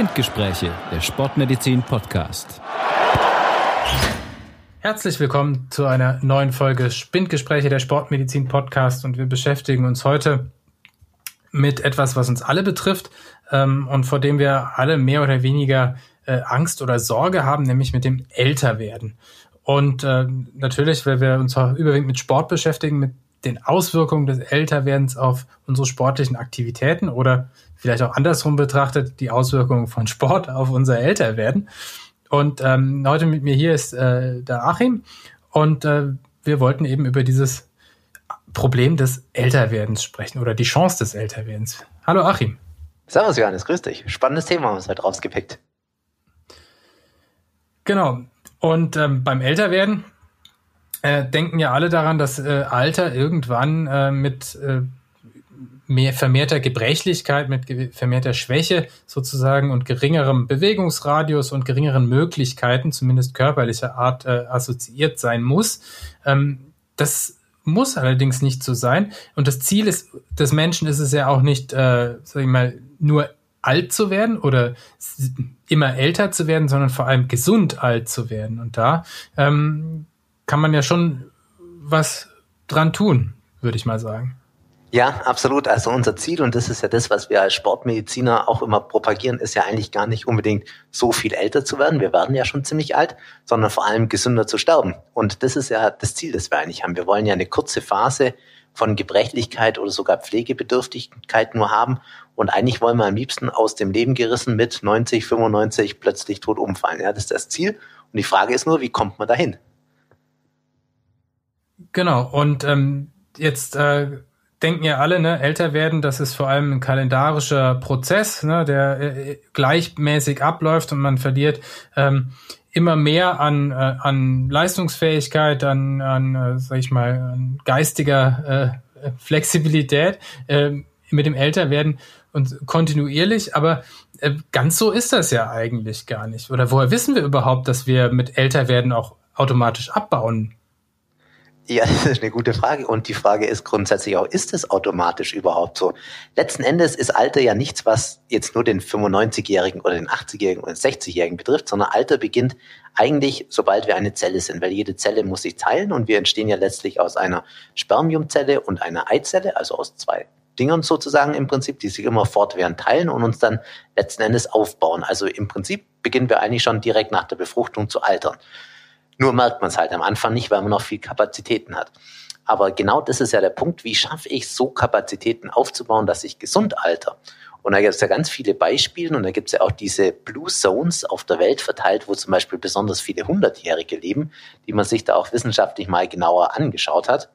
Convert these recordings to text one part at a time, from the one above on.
Spindgespräche, der Sportmedizin Podcast. Herzlich willkommen zu einer neuen Folge Spindgespräche der Sportmedizin Podcast und wir beschäftigen uns heute mit etwas, was uns alle betrifft ähm, und vor dem wir alle mehr oder weniger äh, Angst oder Sorge haben, nämlich mit dem Älterwerden. Und äh, natürlich, weil wir uns überwiegend mit Sport beschäftigen, mit den Auswirkungen des Älterwerdens auf unsere sportlichen Aktivitäten oder vielleicht auch andersrum betrachtet, die Auswirkungen von Sport auf unser Älterwerden. Und ähm, heute mit mir hier ist äh, der Achim und äh, wir wollten eben über dieses Problem des Älterwerdens sprechen oder die Chance des Älterwerdens. Hallo Achim. Servus Johannes, grüß dich. Spannendes Thema haben wir uns heute rausgepickt. Genau. Und ähm, beim Älterwerden äh, denken ja alle daran, dass äh, Alter irgendwann äh, mit äh, mehr vermehrter Gebrechlichkeit, mit vermehrter Schwäche sozusagen und geringerem Bewegungsradius und geringeren Möglichkeiten, zumindest körperlicher Art, äh, assoziiert sein muss. Ähm, das muss allerdings nicht so sein. Und das Ziel ist, des Menschen ist es ja auch nicht, äh, sag ich mal, nur alt zu werden oder immer älter zu werden, sondern vor allem gesund alt zu werden. Und da ähm, kann man ja schon was dran tun, würde ich mal sagen. Ja, absolut. Also unser Ziel, und das ist ja das, was wir als Sportmediziner auch immer propagieren, ist ja eigentlich gar nicht unbedingt so viel älter zu werden. Wir werden ja schon ziemlich alt, sondern vor allem gesünder zu sterben. Und das ist ja das Ziel, das wir eigentlich haben. Wir wollen ja eine kurze Phase von Gebrechlichkeit oder sogar Pflegebedürftigkeit nur haben. Und eigentlich wollen wir am liebsten aus dem Leben gerissen mit 90, 95 plötzlich tot umfallen. Ja, das ist das Ziel. Und die Frage ist nur, wie kommt man dahin? Genau, und ähm, jetzt äh, denken ja alle, ne, älter werden, das ist vor allem ein kalendarischer Prozess, ne, der äh, gleichmäßig abläuft und man verliert ähm, immer mehr an, äh, an Leistungsfähigkeit, an, an äh, sag ich mal, an geistiger äh, Flexibilität äh, mit dem Älterwerden und kontinuierlich, aber äh, ganz so ist das ja eigentlich gar nicht. Oder woher wissen wir überhaupt, dass wir mit Älterwerden auch automatisch abbauen ja, das ist eine gute Frage. Und die Frage ist grundsätzlich auch, ist es automatisch überhaupt so? Letzten Endes ist Alter ja nichts, was jetzt nur den 95-Jährigen oder den 80-Jährigen oder den 60-Jährigen betrifft, sondern Alter beginnt eigentlich, sobald wir eine Zelle sind, weil jede Zelle muss sich teilen und wir entstehen ja letztlich aus einer Spermiumzelle und einer Eizelle, also aus zwei Dingern sozusagen im Prinzip, die sich immer fortwährend teilen und uns dann letzten Endes aufbauen. Also im Prinzip beginnen wir eigentlich schon direkt nach der Befruchtung zu altern. Nur merkt man es halt am Anfang nicht, weil man noch viel Kapazitäten hat. Aber genau das ist ja der Punkt, wie schaffe ich so Kapazitäten aufzubauen, dass ich gesund alter? Und da gibt es ja ganz viele Beispiele und da gibt es ja auch diese Blue Zones auf der Welt verteilt, wo zum Beispiel besonders viele Hundertjährige leben, die man sich da auch wissenschaftlich mal genauer angeschaut hat.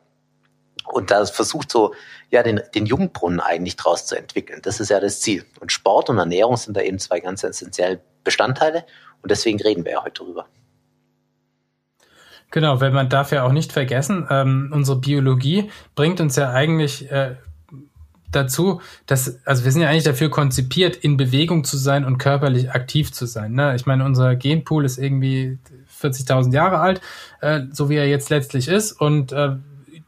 Und da versucht so, ja, den, den Jungbrunnen eigentlich draus zu entwickeln. Das ist ja das Ziel. Und Sport und Ernährung sind da eben zwei ganz essentielle Bestandteile. Und deswegen reden wir ja heute drüber. Genau, weil man darf ja auch nicht vergessen, ähm, unsere Biologie bringt uns ja eigentlich äh, dazu, dass, also wir sind ja eigentlich dafür konzipiert, in Bewegung zu sein und körperlich aktiv zu sein. Ne? Ich meine, unser Genpool ist irgendwie 40.000 Jahre alt, äh, so wie er jetzt letztlich ist und äh,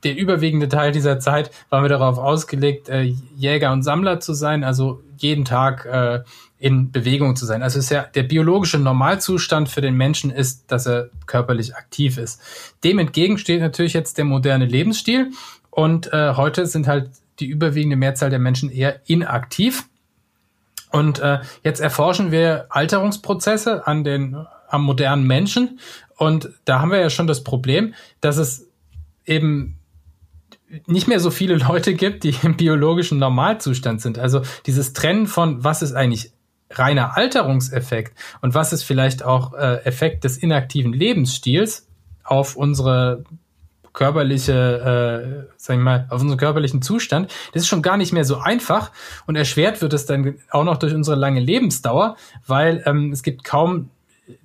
der überwiegende Teil dieser Zeit waren wir darauf ausgelegt, äh, Jäger und Sammler zu sein, also jeden Tag äh, in Bewegung zu sein. Also ist ja der biologische Normalzustand für den Menschen ist, dass er körperlich aktiv ist. Dem entgegen steht natürlich jetzt der moderne Lebensstil und äh, heute sind halt die überwiegende Mehrzahl der Menschen eher inaktiv. Und äh, jetzt erforschen wir Alterungsprozesse an den am modernen Menschen und da haben wir ja schon das Problem, dass es eben nicht mehr so viele Leute gibt, die im biologischen Normalzustand sind. Also dieses Trennen von, was ist eigentlich reiner Alterungseffekt und was ist vielleicht auch äh, Effekt des inaktiven Lebensstils auf unsere körperliche, äh, sag ich mal, auf unseren körperlichen Zustand, das ist schon gar nicht mehr so einfach und erschwert wird es dann auch noch durch unsere lange Lebensdauer, weil ähm, es gibt kaum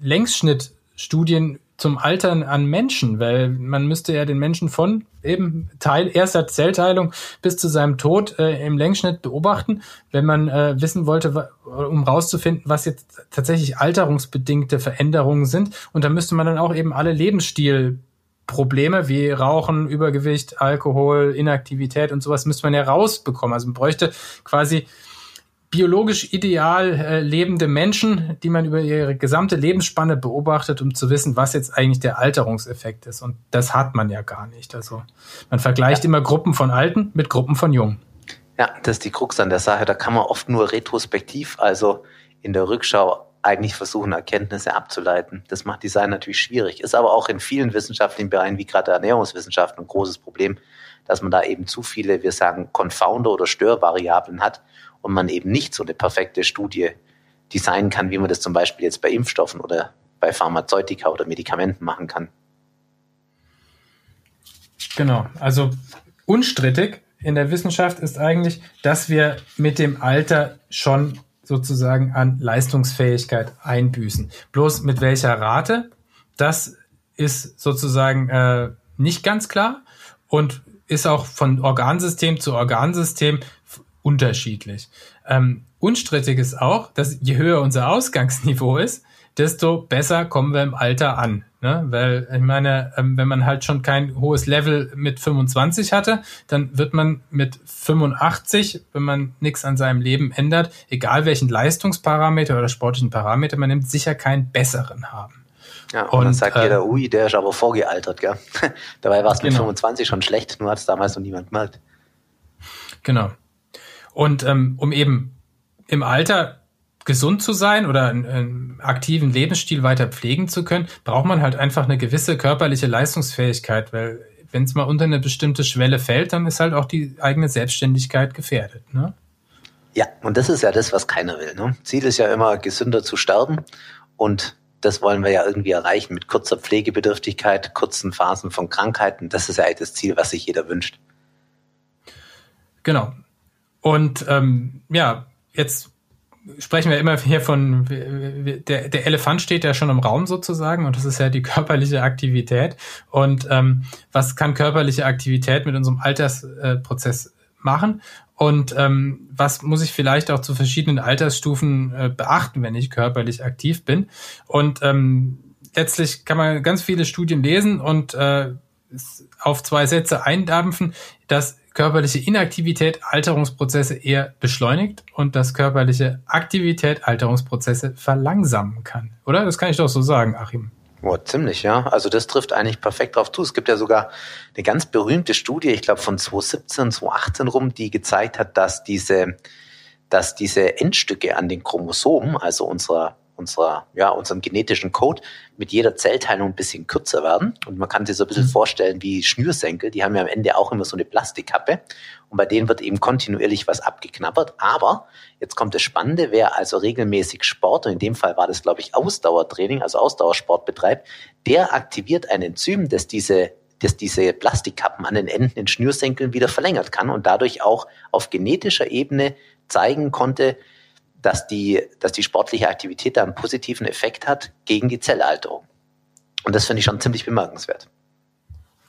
Längsschnittstudien zum Altern an Menschen, weil man müsste ja den Menschen von eben Teil erster Zellteilung bis zu seinem Tod äh, im Längsschnitt beobachten, wenn man äh, wissen wollte, um rauszufinden, was jetzt tatsächlich alterungsbedingte Veränderungen sind. Und da müsste man dann auch eben alle Lebensstilprobleme wie Rauchen, Übergewicht, Alkohol, Inaktivität und sowas müsste man ja rausbekommen. Also man bräuchte quasi biologisch ideal äh, lebende Menschen, die man über ihre gesamte Lebensspanne beobachtet, um zu wissen, was jetzt eigentlich der Alterungseffekt ist. Und das hat man ja gar nicht. Also man vergleicht ja. immer Gruppen von Alten mit Gruppen von Jungen. Ja, das ist die Krux an der Sache. Da kann man oft nur retrospektiv, also in der Rückschau, eigentlich versuchen, Erkenntnisse abzuleiten. Das macht Design natürlich schwierig. Ist aber auch in vielen wissenschaftlichen Bereichen, wie gerade der Ernährungswissenschaft, ein großes Problem, dass man da eben zu viele, wir sagen, Confounder oder Störvariablen hat und man eben nicht so eine perfekte Studie designen kann, wie man das zum Beispiel jetzt bei Impfstoffen oder bei Pharmazeutika oder Medikamenten machen kann. Genau, also unstrittig in der Wissenschaft ist eigentlich, dass wir mit dem Alter schon sozusagen an Leistungsfähigkeit einbüßen. Bloß mit welcher Rate, das ist sozusagen äh, nicht ganz klar und ist auch von Organsystem zu Organsystem unterschiedlich. Ähm, unstrittig ist auch, dass je höher unser Ausgangsniveau ist, desto besser kommen wir im Alter an. Ne? Weil ich meine, ähm, wenn man halt schon kein hohes Level mit 25 hatte, dann wird man mit 85, wenn man nichts an seinem Leben ändert, egal welchen Leistungsparameter oder sportlichen Parameter man nimmt, sicher keinen besseren haben. Ja, und, und dann sagt äh, jeder, ui, der ist aber vorgealtert, gell? Dabei war es mit genau. 25 schon schlecht, nur hat es damals noch niemand gemerkt. Genau. Und ähm, um eben im Alter gesund zu sein oder einen, einen, aktiven Lebensstil weiter pflegen zu können, braucht man halt einfach eine gewisse körperliche Leistungsfähigkeit, weil wenn es mal unter eine bestimmte Schwelle fällt, dann ist halt auch die eigene Selbstständigkeit gefährdet. Ne? Ja, und das ist ja das, was keiner will. Ne? Ziel ist ja immer, gesünder zu sterben und das wollen wir ja irgendwie erreichen mit kurzer Pflegebedürftigkeit, kurzen Phasen von Krankheiten. Das ist ja eigentlich das Ziel, was sich jeder wünscht. Genau. Und ähm, ja, jetzt sprechen wir immer hier von, der, der Elefant steht ja schon im Raum sozusagen und das ist ja die körperliche Aktivität. Und ähm, was kann körperliche Aktivität mit unserem Altersprozess machen? Und ähm, was muss ich vielleicht auch zu verschiedenen Altersstufen äh, beachten, wenn ich körperlich aktiv bin? Und ähm, letztlich kann man ganz viele Studien lesen und äh, auf zwei Sätze eindampfen, dass körperliche Inaktivität Alterungsprozesse eher beschleunigt und dass körperliche Aktivität Alterungsprozesse verlangsamen kann. Oder? Das kann ich doch so sagen, Achim. Oh, ziemlich, ja. Also das trifft eigentlich perfekt drauf zu. Es gibt ja sogar eine ganz berühmte Studie, ich glaube von 2017, 2018 rum, die gezeigt hat, dass diese, dass diese Endstücke an den Chromosomen, also unserer unserer, ja, unserem genetischen Code mit jeder Zellteilung ein bisschen kürzer werden. Und man kann sich so ein bisschen mhm. vorstellen wie Schnürsenkel. Die haben ja am Ende auch immer so eine Plastikkappe. Und bei denen wird eben kontinuierlich was abgeknabbert. Aber jetzt kommt das Spannende, wer also regelmäßig Sport, und in dem Fall war das, glaube ich, Ausdauertraining, also Ausdauersport betreibt, der aktiviert ein Enzym, das diese das diese Plastikkappen an den Enden in Schnürsenkeln wieder verlängert kann und dadurch auch auf genetischer Ebene zeigen konnte, dass die, dass die sportliche Aktivität da einen positiven Effekt hat gegen die Zellalterung. Und das finde ich schon ziemlich bemerkenswert.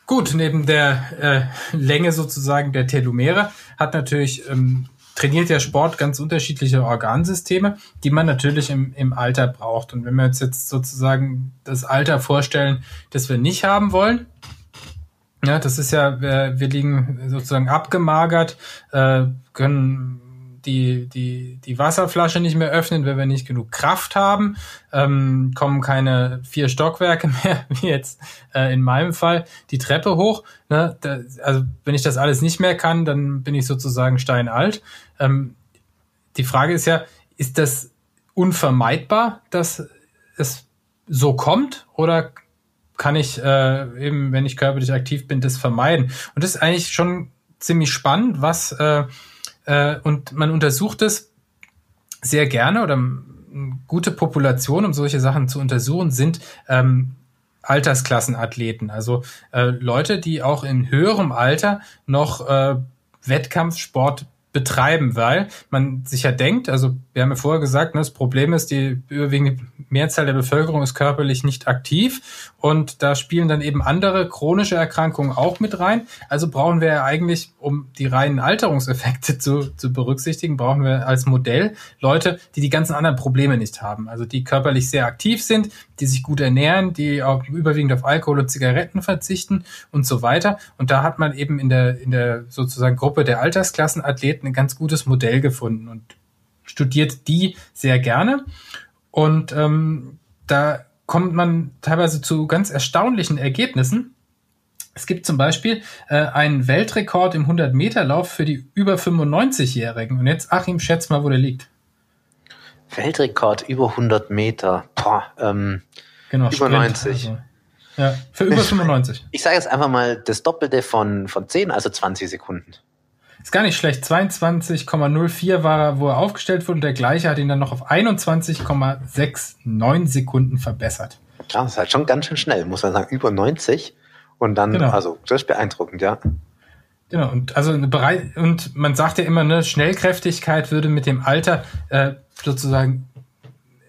Gut, neben der äh, Länge sozusagen der Telomere hat natürlich ähm, trainiert der Sport ganz unterschiedliche Organsysteme, die man natürlich im, im Alter braucht. Und wenn wir uns jetzt sozusagen das Alter vorstellen, das wir nicht haben wollen, ja, das ist ja, wir, wir liegen sozusagen abgemagert, äh, können die, die, die Wasserflasche nicht mehr öffnen, wenn wir nicht genug Kraft haben, ähm, kommen keine vier Stockwerke mehr, wie jetzt äh, in meinem Fall, die Treppe hoch. Ne? Da, also wenn ich das alles nicht mehr kann, dann bin ich sozusagen steinalt. Ähm, die Frage ist ja, ist das unvermeidbar, dass es so kommt oder kann ich äh, eben, wenn ich körperlich aktiv bin, das vermeiden? Und das ist eigentlich schon ziemlich spannend, was äh, äh, und man untersucht es sehr gerne oder eine gute Population, um solche Sachen zu untersuchen, sind ähm, Altersklassenathleten, also äh, Leute, die auch in höherem Alter noch äh, Wettkampfsport betreiben, weil man sich ja denkt, also wir haben ja vorher gesagt, ne, das Problem ist, die überwiegende Mehrzahl der Bevölkerung ist körperlich nicht aktiv und da spielen dann eben andere chronische Erkrankungen auch mit rein. Also brauchen wir eigentlich, um die reinen Alterungseffekte zu, zu berücksichtigen, brauchen wir als Modell Leute, die die ganzen anderen Probleme nicht haben. Also die körperlich sehr aktiv sind, die sich gut ernähren, die auch überwiegend auf Alkohol und Zigaretten verzichten und so weiter. Und da hat man eben in der, in der sozusagen Gruppe der Altersklassenathleten ein ganz gutes Modell gefunden. Und studiert die sehr gerne. Und ähm, da kommt man teilweise zu ganz erstaunlichen Ergebnissen. Es gibt zum Beispiel äh, einen Weltrekord im 100-Meter-Lauf für die über 95-Jährigen. Und jetzt, Achim, schätz mal, wo der liegt. Weltrekord über 100 Meter. Boah, ähm, Genau, über Sprint, 90. Also. Ja, für über 95. Ich sage jetzt einfach mal das Doppelte von, von 10, also 20 Sekunden. Ist gar nicht schlecht. 22,04 war er, wo er aufgestellt wurde und der gleiche hat ihn dann noch auf 21,69 Sekunden verbessert. Ja, das ist halt schon ganz schön schnell, muss man sagen. Über 90. Und dann, Genau. also, das ist beeindruckend, ja. Genau, und also eine Berei und man sagt ja immer, ne, Schnellkräftigkeit würde mit dem Alter äh, sozusagen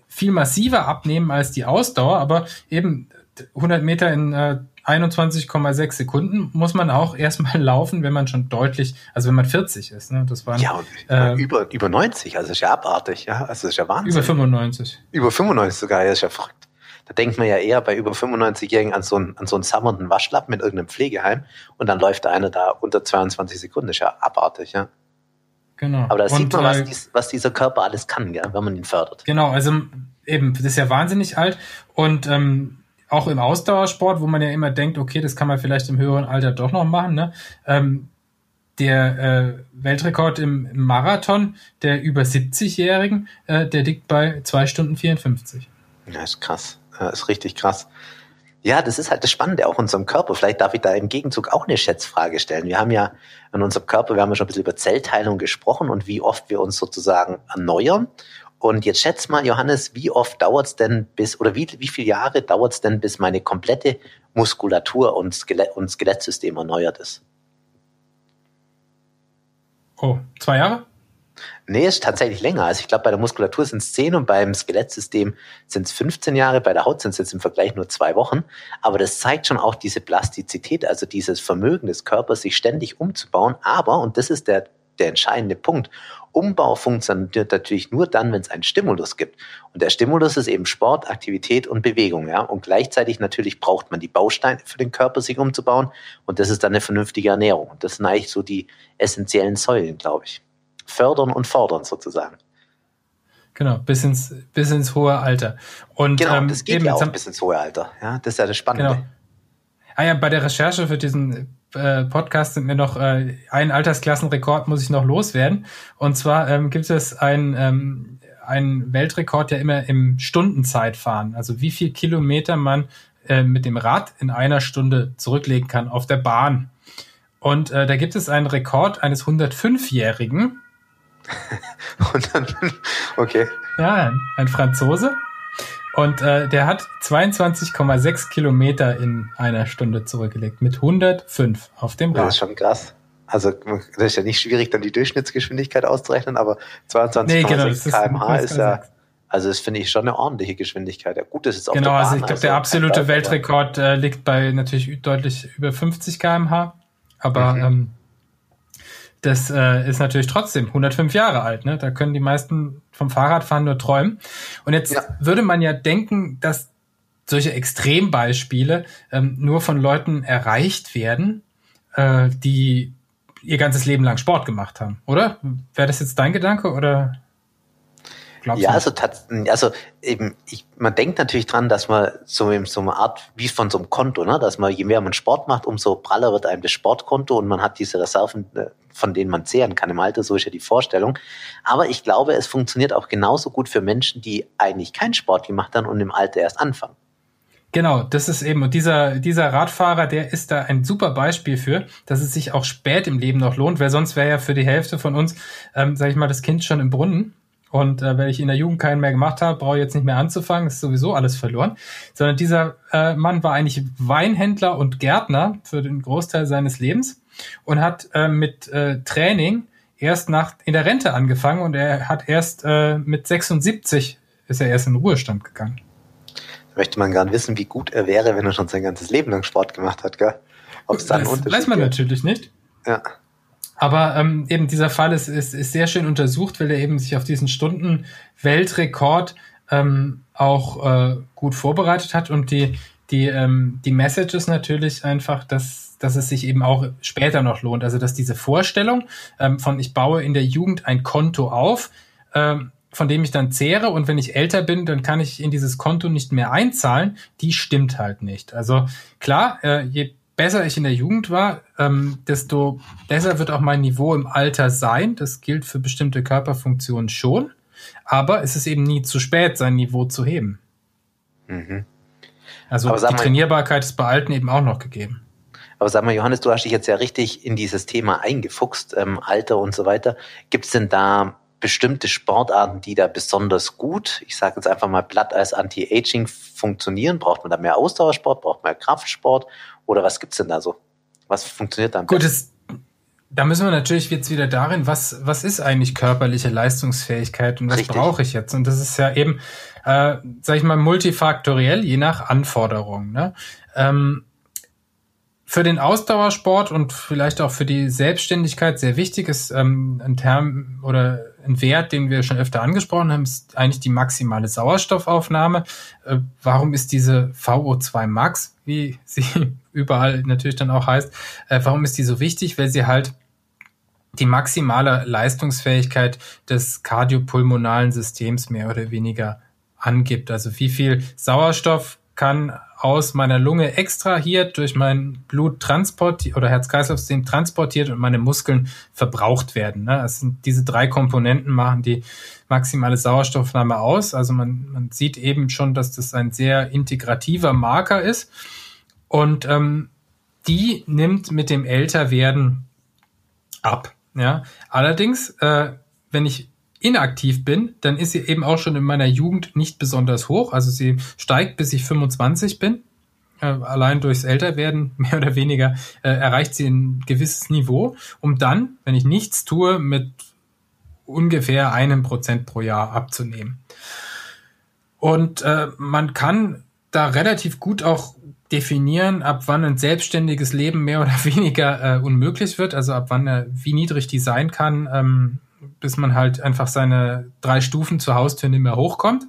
viel massiver abnehmen als die Ausdauer, aber eben 100 Meter in äh, 21,6 Sekunden muss man auch erstmal laufen, wenn man schon deutlich, also wenn man 40 ist. Ne? Das waren Ja, und äh, über, über 90, also ist ja abartig, ja. Also das ist ja Wahnsinn. über 95. Über 95 sogar, das ist ja verrückt. Da denkt man ja eher bei über 95-Jährigen an so einen, an so einen sammernden Waschlappen mit irgendeinem Pflegeheim und dann läuft da einer da unter 22 Sekunden. Das ist ja abartig, ja. Genau. Aber da sieht man, was, äh, dies, was dieser Körper alles kann, ja, wenn man ihn fördert. Genau, also eben, das ist ja wahnsinnig alt und ähm, auch im Ausdauersport, wo man ja immer denkt, okay, das kann man vielleicht im höheren Alter doch noch machen, ne? Ähm, der äh, Weltrekord im Marathon der über 70-Jährigen, äh, der liegt bei 2 Stunden 54. Ja, ist krass. Ja, ist richtig krass. Ja, das ist halt das Spannende auch in unserem Körper. Vielleicht darf ich da im Gegenzug auch eine Schätzfrage stellen. Wir haben ja in unserem Körper, wir haben ja schon ein bisschen über Zellteilung gesprochen und wie oft wir uns sozusagen erneuern. Und jetzt schätz mal, Johannes, wie oft dauert es denn bis, oder wie, wie viele Jahre dauert es denn, bis meine komplette Muskulatur und, Skelett, und Skelettsystem erneuert ist? Oh, zwei Jahre? Nee, ist tatsächlich länger. Also ich glaube, bei der Muskulatur sind es 10 und beim Skelettsystem sind es 15 Jahre, bei der Haut sind es jetzt im Vergleich nur zwei Wochen. Aber das zeigt schon auch diese Plastizität, also dieses Vermögen des Körpers, sich ständig umzubauen. Aber, und das ist der, der entscheidende Punkt, Umbau funktioniert natürlich nur dann, wenn es einen Stimulus gibt. Und der Stimulus ist eben Sport, Aktivität und Bewegung. Ja? Und gleichzeitig natürlich braucht man die Bausteine für den Körper, sich umzubauen. Und das ist dann eine vernünftige Ernährung. Und das sind eigentlich so die essentiellen Säulen, glaube ich fördern und fordern sozusagen. Genau, bis ins, bis ins hohe Alter. Und, genau, ähm, das geht eben ja auch bis ins hohe Alter. Ja, das ist ja das Spannende. Genau. Ah ja, bei der Recherche für diesen äh, Podcast sind mir noch äh, ein Altersklassenrekord muss ich noch loswerden. Und zwar ähm, gibt es ein ähm, einen Weltrekord ja immer im Stundenzeitfahren. Also wie viel Kilometer man äh, mit dem Rad in einer Stunde zurücklegen kann auf der Bahn. Und äh, da gibt es einen Rekord eines 105-Jährigen, Und dann, okay. ja, ein Franzose. Und äh, der hat 22,6 Kilometer in einer Stunde zurückgelegt mit 105 auf dem Das Rad. ist schon krass. Also, das ist ja nicht schwierig, dann die Durchschnittsgeschwindigkeit auszurechnen, aber 22,6 Nee, genau, das ist- kmh ist ja, 22,6. also das finde ich schon eine ordentliche Geschwindigkeit. Ja, gut, das ist auf Genau, der Bahn, also ich glaube, der kein absolute Weltrekord äh, liegt bei natürlich deutlich über 50 km/h. Aber Mhm. ähm, das äh, ist natürlich trotzdem 105 Jahre alt. Ne? Da können die meisten vom Fahrradfahren nur träumen. Und jetzt Ja. würde man ja denken, dass solche Extrembeispiele ähm, nur von Leuten erreicht werden, äh, die ihr ganzes Leben lang Sport gemacht haben, oder? Wäre das jetzt dein Gedanke oder glaubst Ja, also, also eben, ich, man denkt natürlich dran, dass man so, in so eine Art, wie von so einem Konto, ne? dass man, je mehr man Sport macht, umso praller wird einem das Sportkonto und man hat diese Reserven, äh, von denen man zehren kann im Alter, so ist ja die Vorstellung. Aber ich glaube, es funktioniert auch genauso gut für Menschen, die eigentlich keinen Sport gemacht haben und im Alter erst anfangen. Genau, das ist eben, und dieser, dieser Radfahrer, der ist da ein super Beispiel für, dass es sich auch spät im Leben noch lohnt, weil sonst wäre ja für die Hälfte von uns, ähm, sage ich mal, das Kind schon im Brunnen. Und äh, wenn ich in der Jugend keinen mehr gemacht habe, brauche ich jetzt nicht mehr anzufangen, ist sowieso alles verloren. Sondern dieser äh, Mann war eigentlich Weinhändler und Gärtner für den Großteil seines Lebens und hat äh, mit äh, Training erst nach in der Rente angefangen und er hat erst äh, mit 76 ist er erst in den Ruhestand gegangen. Da möchte man gern wissen, wie gut er wäre, wenn er schon sein ganzes Leben lang Sport gemacht hat, gell? Ob es da einen das Unterschied weiß man gibt. natürlich nicht. Ja. Aber ähm, eben dieser Fall ist, ist, ist sehr schön untersucht, weil er eben sich auf diesen Stunden-Weltrekord ähm, auch äh, gut vorbereitet hat. Und die, die, ähm, die Message ist natürlich einfach, dass, dass es sich eben auch später noch lohnt. Also dass diese Vorstellung ähm, von ich baue in der Jugend ein Konto auf, ähm, von dem ich dann zehre und wenn ich älter bin, dann kann ich in dieses Konto nicht mehr einzahlen, die stimmt halt nicht. Also klar, äh, je besser ich in der Jugend war, ähm, desto besser wird auch mein Niveau im Alter sein. Das gilt für bestimmte Körperfunktionen schon. Aber es ist eben nie zu spät, sein Niveau zu heben. Mhm. Also die Trainierbarkeit ist bei Alten eben auch noch gegeben. Aber sag mal, Johannes, du hast dich jetzt ja richtig in dieses Thema eingefuchst, ähm, Alter und so weiter. Gibt es denn da bestimmte Sportarten, die da besonders gut, ich sage jetzt einfach mal platt als Anti-Aging funktionieren? Braucht man da mehr Ausdauersport, braucht man mehr Kraftsport oder was gibt's denn da so? Was funktioniert da am Gut, das, da müssen wir natürlich jetzt wieder darin, was, was ist eigentlich körperliche Leistungsfähigkeit und was brauche ich jetzt? Und das ist ja eben, äh, sag ich mal, multifaktoriell, je nach Anforderungen. Ne? Ähm, für den Ausdauersport und vielleicht auch für die Selbstständigkeit sehr wichtig ist ähm, ein Term oder ein Wert, den wir schon öfter angesprochen haben, ist eigentlich die maximale Sauerstoffaufnahme. Äh, warum ist diese VO2 Max, wie sie überall natürlich dann auch heißt, äh, warum ist die so wichtig? Weil sie halt die maximale Leistungsfähigkeit des kardiopulmonalen Systems mehr oder weniger angibt. Also wie viel Sauerstoff kann aus meiner Lunge extrahiert, durch mein Blut transportiert oder Herz-Kreislauf-System transportiert und meine Muskeln verbraucht werden. Ne? Das sind diese drei Komponenten machen die maximale Sauerstoffnahme aus. Also man, man sieht eben schon, dass das ein sehr integrativer Marker ist. Und ähm, die nimmt mit dem Älterwerden ab. Ja? Allerdings, äh, wenn ich inaktiv bin, dann ist sie eben auch schon in meiner Jugend nicht besonders hoch. Also sie steigt, bis ich 25 bin. Äh, allein durchs Älterwerden, mehr oder weniger, äh, erreicht sie ein gewisses Niveau, um dann, wenn ich nichts tue, mit ungefähr einem Prozent pro Jahr abzunehmen. Und äh, man kann da relativ gut auch definieren, ab wann ein selbstständiges Leben mehr oder weniger äh, unmöglich wird, also ab wann er, wie niedrig die sein kann, ähm, bis man halt einfach seine drei Stufen zur Haustür nicht mehr hochkommt.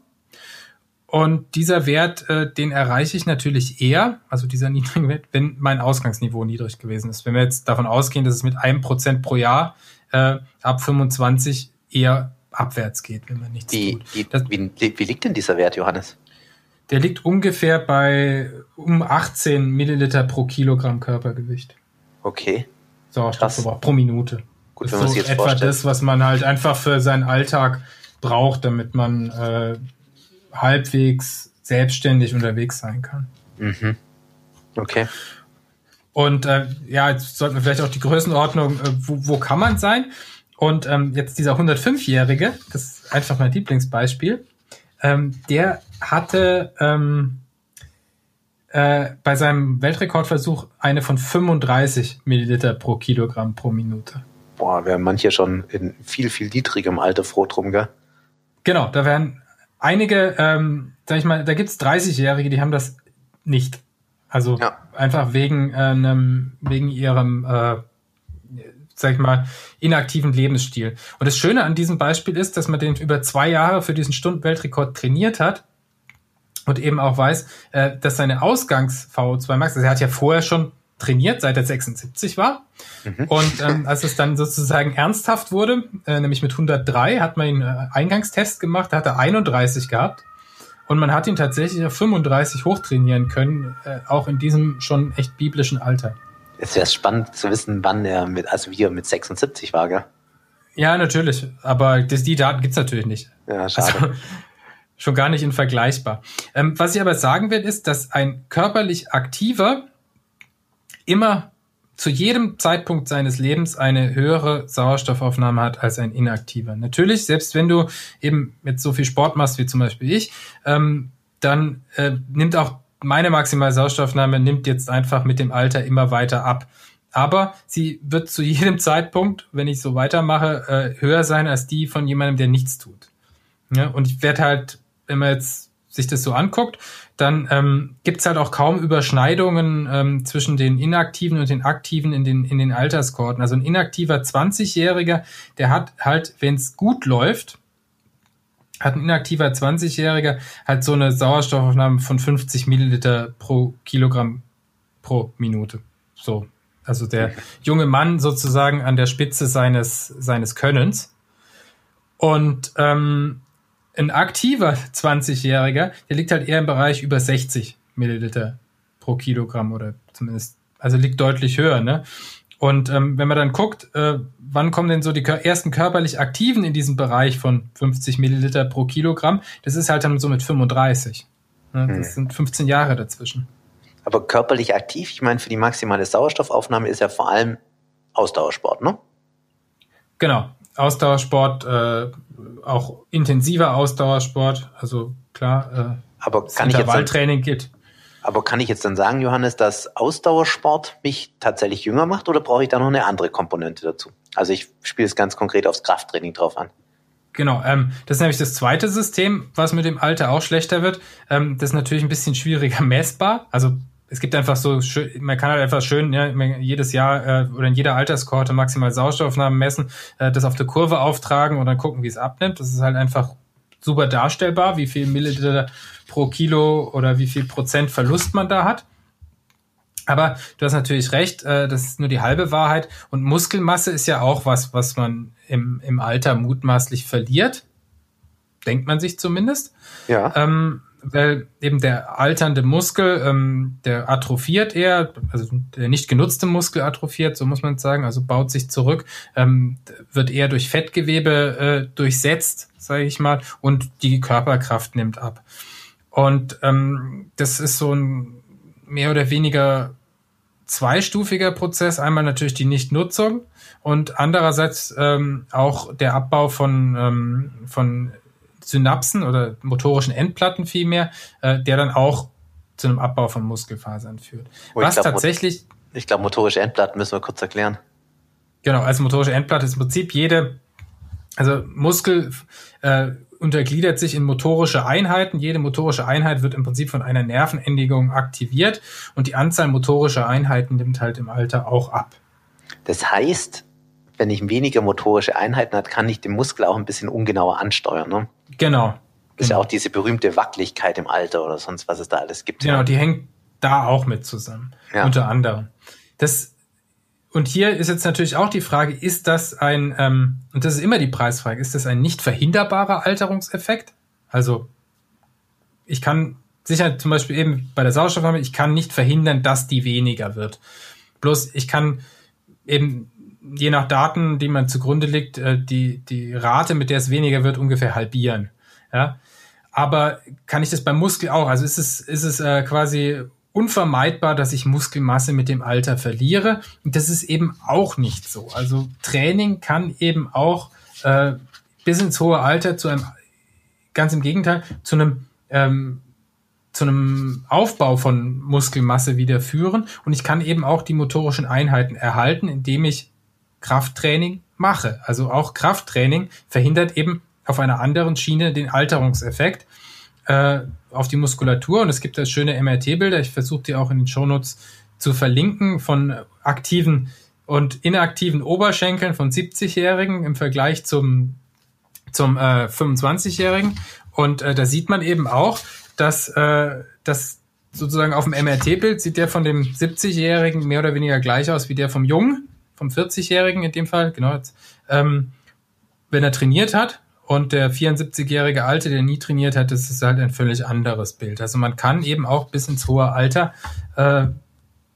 Und dieser Wert, äh, den erreiche ich natürlich eher, also dieser niedrige Wert, wenn mein Ausgangsniveau niedrig gewesen ist. Wenn wir jetzt davon ausgehen, dass es mit einem Prozent pro Jahr äh, ab 25 eher abwärts geht, wenn man nichts wie, tut. Wie, das, wie, wie liegt denn dieser Wert, Johannes? Der liegt ungefähr bei um 18 Milliliter pro Kilogramm Körpergewicht. Okay. Sauerstoffverbrauch pro Minute. Gut, wenn man sich jetzt etwa vorstellt. das, was man halt einfach für seinen Alltag braucht, damit man äh, halbwegs selbstständig unterwegs sein kann. Mhm. Okay. Und äh, ja, jetzt sollten wir vielleicht auch die Größenordnung, äh, wo, wo kann man sein? Und ähm, jetzt dieser 105-Jährige, das ist einfach mein Lieblingsbeispiel, ähm, der hatte ähm, äh, bei seinem Weltrekordversuch eine von 35 Milliliter pro Kilogramm pro Minute. Boah, wären manche schon in viel, viel niedrigem Alter froh drum, gell? Genau, da wären einige, ähm, sag ich mal, da gibt's 30-Jährige, die haben das nicht. Also ja. einfach wegen äh, einem, wegen ihrem, äh, sag ich mal, inaktiven Lebensstil. Und das Schöne an diesem Beispiel ist, dass man den über zwei Jahre für diesen Stundenweltrekord trainiert hat und eben auch weiß, äh, dass seine Ausgangs-VO2 Max, also er hat ja vorher schon trainiert, seit er 76 war. Mhm. Und ähm, als es dann sozusagen ernsthaft wurde, äh, nämlich mit 103, hat man ihn äh, Eingangstest gemacht, da hat er 31 gehabt. Und man hat ihn tatsächlich auf 35 hochtrainieren können, äh, auch in diesem schon echt biblischen Alter. Es wäre spannend zu wissen, wann er mit, also wie er mit 76 war, gell? Ja, natürlich. Aber das, die Daten gibt's natürlich nicht. Ja, schade. Also, schon gar nicht in vergleichbar. Ähm, was ich aber sagen will, ist, dass ein körperlich aktiver immer zu jedem Zeitpunkt seines Lebens eine höhere Sauerstoffaufnahme hat als ein inaktiver. Natürlich, selbst wenn du eben mit so viel Sport machst wie zum Beispiel ich, ähm, dann äh, nimmt auch meine maximale Sauerstoffnahme nimmt jetzt einfach mit dem Alter immer weiter ab. Aber sie wird zu jedem Zeitpunkt, wenn ich so weitermache, äh, höher sein als die von jemandem, der nichts tut. Ja, und ich werde halt, wenn man jetzt sich das so anguckt, dann ähm, gibt halt auch kaum Überschneidungen ähm, zwischen den Inaktiven und den Aktiven in den, in den Alterskohorten. Also ein inaktiver 20-Jähriger, der hat halt, wenn es gut läuft, hat ein inaktiver 20-Jähriger halt so eine Sauerstoffaufnahme von 50 Milliliter pro Kilogramm pro Minute. So. Also der junge Mann sozusagen an der Spitze seines, seines Könnens. Und ähm, ein aktiver 20-Jähriger, der liegt halt eher im Bereich über 60 Milliliter pro Kilogramm oder zumindest, also liegt deutlich höher, ne? Und ähm, wenn man dann guckt, äh, wann kommen denn so die ersten körperlich Aktiven in diesem Bereich von 50 Milliliter pro Kilogramm, das ist halt dann so mit 35. Ne? Das hm. sind 15 Jahre dazwischen. Aber körperlich aktiv, ich meine, für die maximale Sauerstoffaufnahme ist ja vor allem Ausdauersport, ne? Genau, Ausdauersport, äh, auch intensiver Ausdauersport, also klar, äh, aber kann ich jetzt geht. Aber kann ich jetzt dann sagen, Johannes, dass Ausdauersport mich tatsächlich jünger macht oder brauche ich da noch eine andere Komponente dazu? Also ich spiele es ganz konkret aufs Krafttraining drauf an. Genau, ähm, das ist nämlich das zweite System, was mit dem Alter auch schlechter wird. Ähm, das ist natürlich ein bisschen schwieriger messbar. Also es gibt einfach so, man kann halt einfach schön ja, jedes Jahr äh, oder in jeder Alterskohorte maximal Sauerstoffaufnahmen messen, äh, das auf der Kurve auftragen und dann gucken, wie es abnimmt. Das ist halt einfach super darstellbar, wie viel Milliliter pro Kilo oder wie viel Prozent Verlust man da hat. Aber du hast natürlich recht, äh, das ist nur die halbe Wahrheit. Und Muskelmasse ist ja auch was, was man im, im Alter mutmaßlich verliert. Denkt man sich zumindest. Ja. Ähm, weil eben der alternde Muskel, ähm, der atrophiert eher, also der nicht genutzte Muskel atrophiert, so muss man sagen, also baut sich zurück, ähm, wird eher durch Fettgewebe äh, durchsetzt, sage ich mal, und die Körperkraft nimmt ab. Und ähm, das ist so ein mehr oder weniger zweistufiger Prozess. Einmal natürlich die Nichtnutzung und andererseits ähm, auch der Abbau von, ähm, von Synapsen oder motorischen Endplatten vielmehr, äh, der dann auch zu einem Abbau von Muskelfasern führt. Oh, Was glaub, tatsächlich. Ich glaube, motorische Endplatten müssen wir kurz erklären. Genau, also motorische Endplatte ist im Prinzip jede, also Muskel äh, untergliedert sich in motorische Einheiten. Jede motorische Einheit wird im Prinzip von einer Nervenendigung aktiviert und die Anzahl motorischer Einheiten nimmt halt im Alter auch ab. Das heißt, wenn ich weniger motorische Einheiten habe, kann ich den Muskel auch ein bisschen ungenauer ansteuern. Ne? Genau. Ist genau. ja auch diese berühmte Wackeligkeit im Alter oder sonst, was es da alles gibt. Genau, ja. die hängt da auch mit zusammen. Ja. Unter anderem. Das, und hier ist jetzt natürlich auch die Frage, ist das ein, ähm, und das ist immer die Preisfrage, ist das ein nicht verhinderbarer Alterungseffekt? Also, ich kann sicher zum Beispiel eben bei der Sauerstoffnahme, ich kann nicht verhindern, dass die weniger wird. Bloß ich kann eben je nach Daten, die man zugrunde legt, äh, die, die Rate, mit der es weniger wird, ungefähr halbieren. Ja? Aber kann ich das beim Muskel auch? Also ist es, ist es äh, quasi unvermeidbar, dass ich Muskelmasse mit dem Alter verliere. Und das ist eben auch nicht so. Also Training kann eben auch äh, bis ins hohe Alter zu einem, ganz im Gegenteil, zu einem ähm, zu einem Aufbau von Muskelmasse wieder führen und ich kann eben auch die motorischen Einheiten erhalten, indem ich Krafttraining mache. Also auch Krafttraining verhindert eben auf einer anderen Schiene den Alterungseffekt äh, auf die Muskulatur. Und es gibt das schöne MRT-Bilder. Ich versuche die auch in den Shownotes zu verlinken von aktiven und inaktiven Oberschenkeln von 70-Jährigen im Vergleich zum, zum äh, 25-Jährigen. Und äh, da sieht man eben auch, dass, äh, dass sozusagen auf dem MRT-Bild sieht der von dem 70-Jährigen mehr oder weniger gleich aus wie der vom Jungen vom 40-Jährigen in dem Fall, genau, jetzt, ähm, wenn er trainiert hat und der 74-jährige Alte, der nie trainiert hat, das ist halt ein völlig anderes Bild. Also man kann eben auch bis ins hohe Alter äh,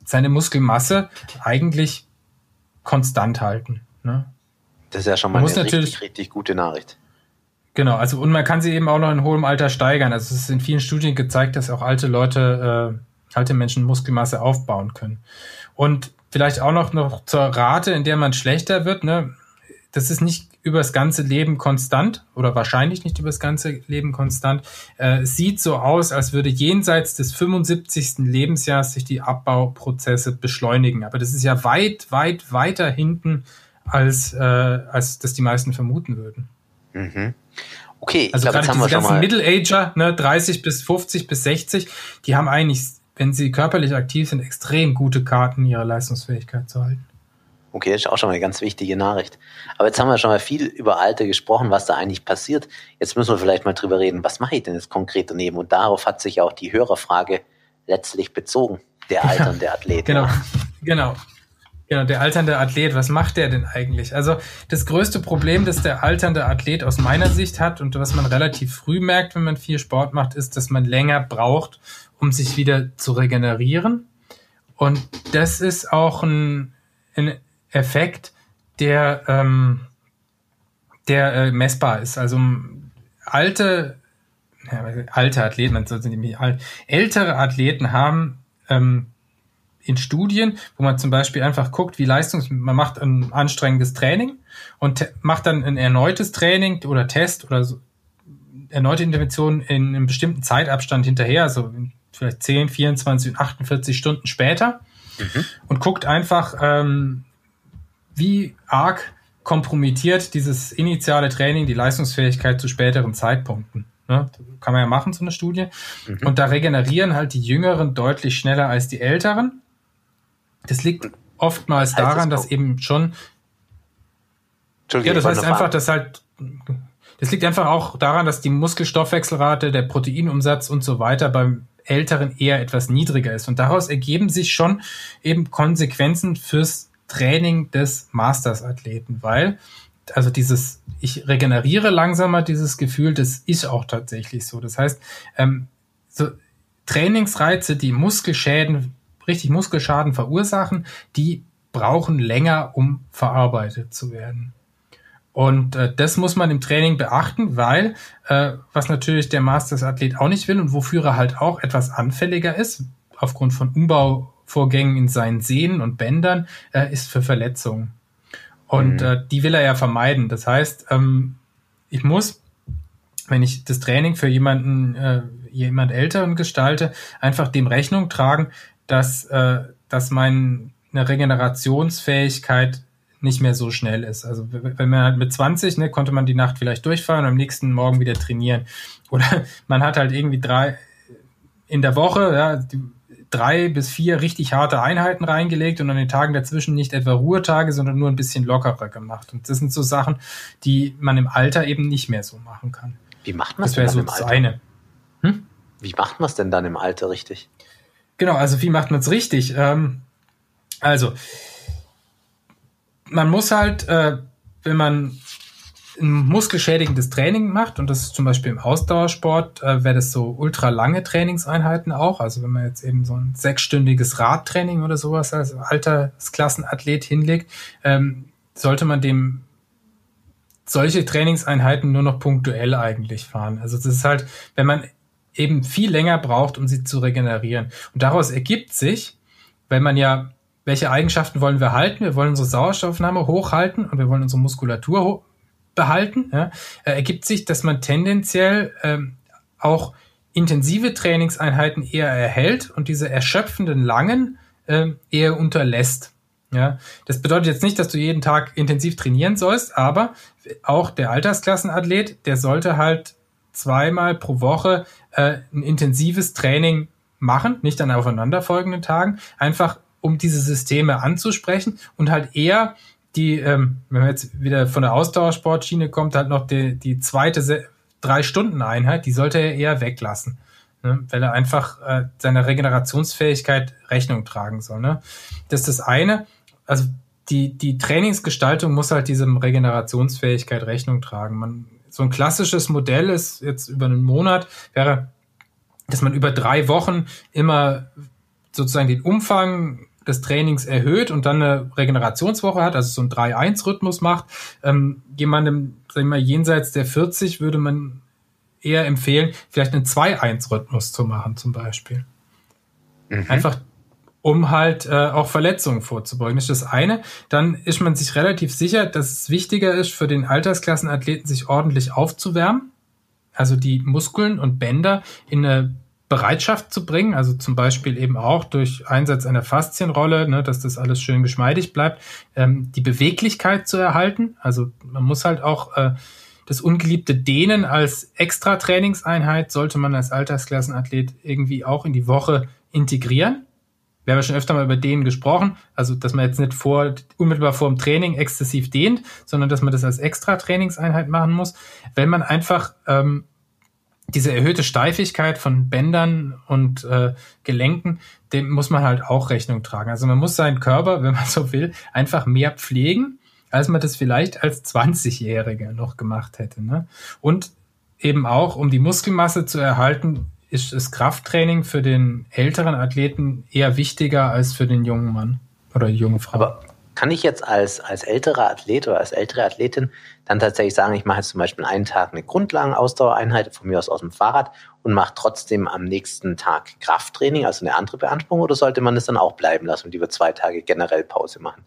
seine Muskelmasse eigentlich konstant halten. Ne? Das ist ja schon mal eine richtig, richtig gute Nachricht. Genau, also und man kann sie eben auch noch in hohem Alter steigern. Also es ist in vielen Studien gezeigt, dass auch alte Leute, äh, alte Menschen Muskelmasse aufbauen können. Und vielleicht auch noch, noch zur Rate, in der man schlechter wird. Ne? Das ist nicht über das ganze Leben konstant oder wahrscheinlich nicht über das ganze Leben konstant. Äh, es sieht so aus, als würde jenseits des 75. Lebensjahres sich die Abbauprozesse beschleunigen. Aber das ist ja weit, weit weiter hinten, als, äh, als das die meisten vermuten würden. Mhm. Okay, also glaub, gerade diese ganzen Middle-Ager, ne, 30 bis 50 bis 60, die haben eigentlich wenn sie körperlich aktiv sind, extrem gute Karten, ihre Leistungsfähigkeit zu halten. Okay, das ist auch schon mal eine ganz wichtige Nachricht. Aber jetzt haben wir schon mal viel über Alter gesprochen, was da eigentlich passiert. Jetzt müssen wir vielleicht mal drüber reden, was mache ich denn jetzt konkret daneben? Und darauf hat sich auch die Hörerfrage letztlich bezogen, der alternde Athlet. genau, genau. Genau, der alternde Athlet, was macht der denn eigentlich? Also das größte Problem, das der alternde Athlet aus meiner Sicht hat und was man relativ früh merkt, wenn man viel Sport macht, ist, dass man länger braucht, um sich wieder zu regenerieren. Und das ist auch ein, ein Effekt, der, ähm, der äh, messbar ist. Also alte, ja, alte Athleten, man sollte nicht alt, ältere Athleten haben ähm, in Studien, wo man zum Beispiel einfach guckt, wie leistungs, man macht ein anstrengendes Training und macht dann ein erneutes Training oder Test oder so, erneute Intervention in einem bestimmten Zeitabstand hinterher, also vielleicht 10, 24 und 48 Stunden später mhm. und guckt einfach, ähm, wie arg kompromittiert dieses initiale Training die Leistungsfähigkeit zu späteren Zeitpunkten. Ne? Kann man ja machen, so eine Studie. Mhm. Und da regenerieren halt die Jüngeren deutlich schneller als die Älteren. Das liegt oftmals daran, dass eben schon. Ja, das heißt einfach, dass halt. Das liegt einfach auch daran, dass die Muskelstoffwechselrate, der Proteinumsatz und so weiter beim Älteren eher etwas niedriger ist. Und daraus ergeben sich schon eben Konsequenzen fürs Training des Masters-Athleten, weil also dieses, ich regeneriere langsamer, dieses Gefühl, das ist auch tatsächlich so. Das heißt, ähm, so Trainingsreize, die Muskelschäden richtig Muskelschaden verursachen, die brauchen länger, um verarbeitet zu werden. Und äh, das muss man im Training beachten, weil äh, was natürlich der Masters-Athlet auch nicht will und wofür er halt auch etwas anfälliger ist, aufgrund von Umbauvorgängen in seinen Sehnen und Bändern, äh, ist für Verletzungen. Und mhm. äh, die will er ja vermeiden. Das heißt, ähm, ich muss, wenn ich das Training für jemanden, äh, jemand Älteren gestalte, einfach dem Rechnung tragen, dass, äh, dass meine Regenerationsfähigkeit nicht mehr so schnell ist. Also wenn man halt mit 20, ne, konnte man die Nacht vielleicht durchfahren und am nächsten Morgen wieder trainieren. Oder man hat halt irgendwie drei in der Woche, ja, drei bis vier richtig harte Einheiten reingelegt und an den Tagen dazwischen nicht etwa Ruhetage, sondern nur ein bisschen lockerer gemacht. Und das sind so Sachen, die man im Alter eben nicht mehr so machen kann. Wie macht man es denn dann so im Alter? Eine. Hm? Wie macht man es denn dann im Alter richtig? Genau, also wie macht man es richtig? Ähm, also, man muss halt, äh, wenn man ein muskelschädigendes Training macht, und das ist zum Beispiel im Ausdauersport, äh, wäre das so ultra lange Trainingseinheiten auch. Also wenn man jetzt eben so ein sechsstündiges Radtraining oder sowas als Altersklassenathlet hinlegt, ähm, sollte man dem solche Trainingseinheiten nur noch punktuell eigentlich fahren. Also das ist halt, wenn man eben viel länger braucht, um sie zu regenerieren. Und daraus ergibt sich, wenn man ja, welche Eigenschaften wollen wir halten? Wir wollen unsere Sauerstoffnahme hochhalten und wir wollen unsere Muskulatur behalten. Ja, äh, ergibt sich, dass man tendenziell ähm, auch intensive Trainingseinheiten eher erhält und diese erschöpfenden langen äh, eher unterlässt. Ja, das bedeutet jetzt nicht, dass du jeden Tag intensiv trainieren sollst, aber auch der Altersklassenathlet, der sollte halt zweimal pro Woche äh, ein intensives Training machen, nicht an aufeinanderfolgenden Tagen, einfach um diese Systeme anzusprechen und halt eher die, ähm, wenn man jetzt wieder von der Ausdauersportschiene kommt, halt noch die, die zweite Drei-Stunden-Einheit, die sollte er eher weglassen. Ne? Weil er einfach äh, seiner Regenerationsfähigkeit Rechnung tragen soll. Ne? Das ist das eine. Also die, die Trainingsgestaltung muss halt diesem Regenerationsfähigkeit Rechnung tragen. Man so ein klassisches Modell ist jetzt über einen Monat, wäre, dass man über drei Wochen immer sozusagen den Umfang des Trainings erhöht und dann eine Regenerationswoche hat, also so ein 3-1-Rhythmus macht. Ähm, jemandem, sag ich mal, jenseits der 40 würde man eher empfehlen, vielleicht einen 2-1-Rhythmus zu machen, zum Beispiel. Mhm. Einfach um halt äh, auch Verletzungen vorzubeugen. Das ist das eine. Dann ist man sich relativ sicher, dass es wichtiger ist, für den Altersklassenathleten sich ordentlich aufzuwärmen, also die Muskeln und Bänder in eine Bereitschaft zu bringen, also zum Beispiel eben auch durch Einsatz einer Faszienrolle, ne, dass das alles schön geschmeidig bleibt, ähm, die Beweglichkeit zu erhalten. Also man muss halt auch äh, das ungeliebte Dehnen als Extra-Trainingseinheit sollte man als Altersklassenathlet irgendwie auch in die Woche integrieren wir haben ja schon öfter mal über denen gesprochen, also dass man jetzt nicht vor, unmittelbar vor dem Training exzessiv dehnt, sondern dass man das als extra Trainingseinheit machen muss, wenn man einfach ähm, diese erhöhte Steifigkeit von Bändern und äh, Gelenken, dem muss man halt auch Rechnung tragen. Also man muss seinen Körper, wenn man so will, einfach mehr pflegen, als man das vielleicht als 20-Jährige noch gemacht hätte. Ne? Und eben auch, um die Muskelmasse zu erhalten, ist das Krafttraining für den älteren Athleten eher wichtiger als für den jungen Mann oder die junge Frau. Aber kann ich jetzt als, als älterer Athlet oder als ältere Athletin dann tatsächlich sagen, ich mache jetzt zum Beispiel einen Tag eine Grundlagenausdauereinheit von mir aus aus dem Fahrrad und mache trotzdem am nächsten Tag Krafttraining, also eine andere Beanspruchung, oder sollte man das dann auch bleiben lassen und lieber zwei Tage generell Pause machen?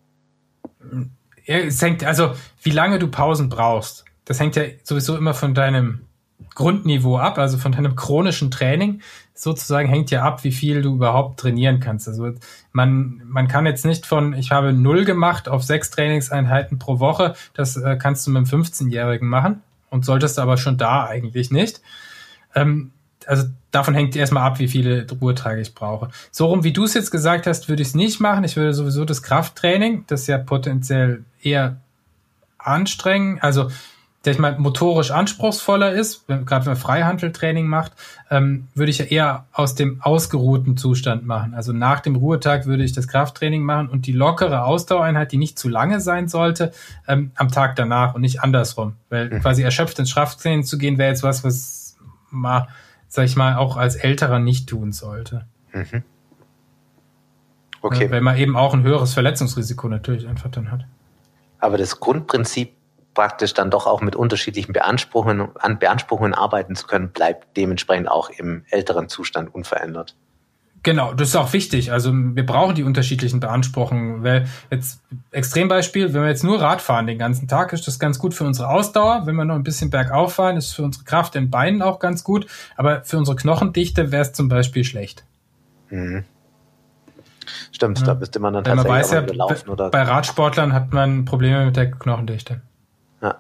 Es hängt, also wie lange du Pausen brauchst, das hängt ja sowieso immer von deinem Grundniveau ab, also von deinem chronischen Training sozusagen hängt ja ab, wie viel du überhaupt trainieren kannst. Also man, man kann jetzt nicht von, ich habe null gemacht auf sechs Trainingseinheiten pro Woche, das äh, kannst du mit einem 15-Jährigen machen und solltest aber schon da eigentlich nicht. Ähm, also davon hängt erstmal ab, wie viele Ruhetage ich brauche. So rum, wie du es jetzt gesagt hast, würde ich es nicht machen. Ich würde sowieso das Krafttraining, das ja potenziell eher anstrengen, also der ich mal motorisch anspruchsvoller ist, wenn, gerade wenn man Freihandeltraining macht, ähm, würde ich ja eher aus dem ausgeruhten Zustand machen. Also nach dem Ruhetag würde ich das Krafttraining machen und die lockere Ausdauereinheit, die nicht zu lange sein sollte, ähm, am Tag danach und nicht andersrum. Weil mhm. quasi erschöpft ins Krafttraining zu gehen, wäre jetzt was, was mal, sag ich mal, auch als Älterer nicht tun sollte. Mhm. Okay. Weil man eben auch ein höheres Verletzungsrisiko natürlich einfach dann hat. Aber das Grundprinzip praktisch dann doch auch mit unterschiedlichen Beanspruchungen, an Beanspruchungen arbeiten zu können, bleibt dementsprechend auch im älteren Zustand unverändert. Genau, das ist auch wichtig. Also wir brauchen die unterschiedlichen Beanspruchungen. Weil jetzt Extrembeispiel, wenn wir jetzt nur Rad fahren den ganzen Tag, ist das ganz gut für unsere Ausdauer. Wenn wir noch ein bisschen bergauf fahren, ist für unsere Kraft in Beinen auch ganz gut. Aber für unsere Knochendichte wäre es zum Beispiel schlecht. Mhm. Stimmt, ja. da müsste man dann tatsächlich man weiß ja, laufen oder. Bei Radsportlern hat man Probleme mit der Knochendichte. Ja.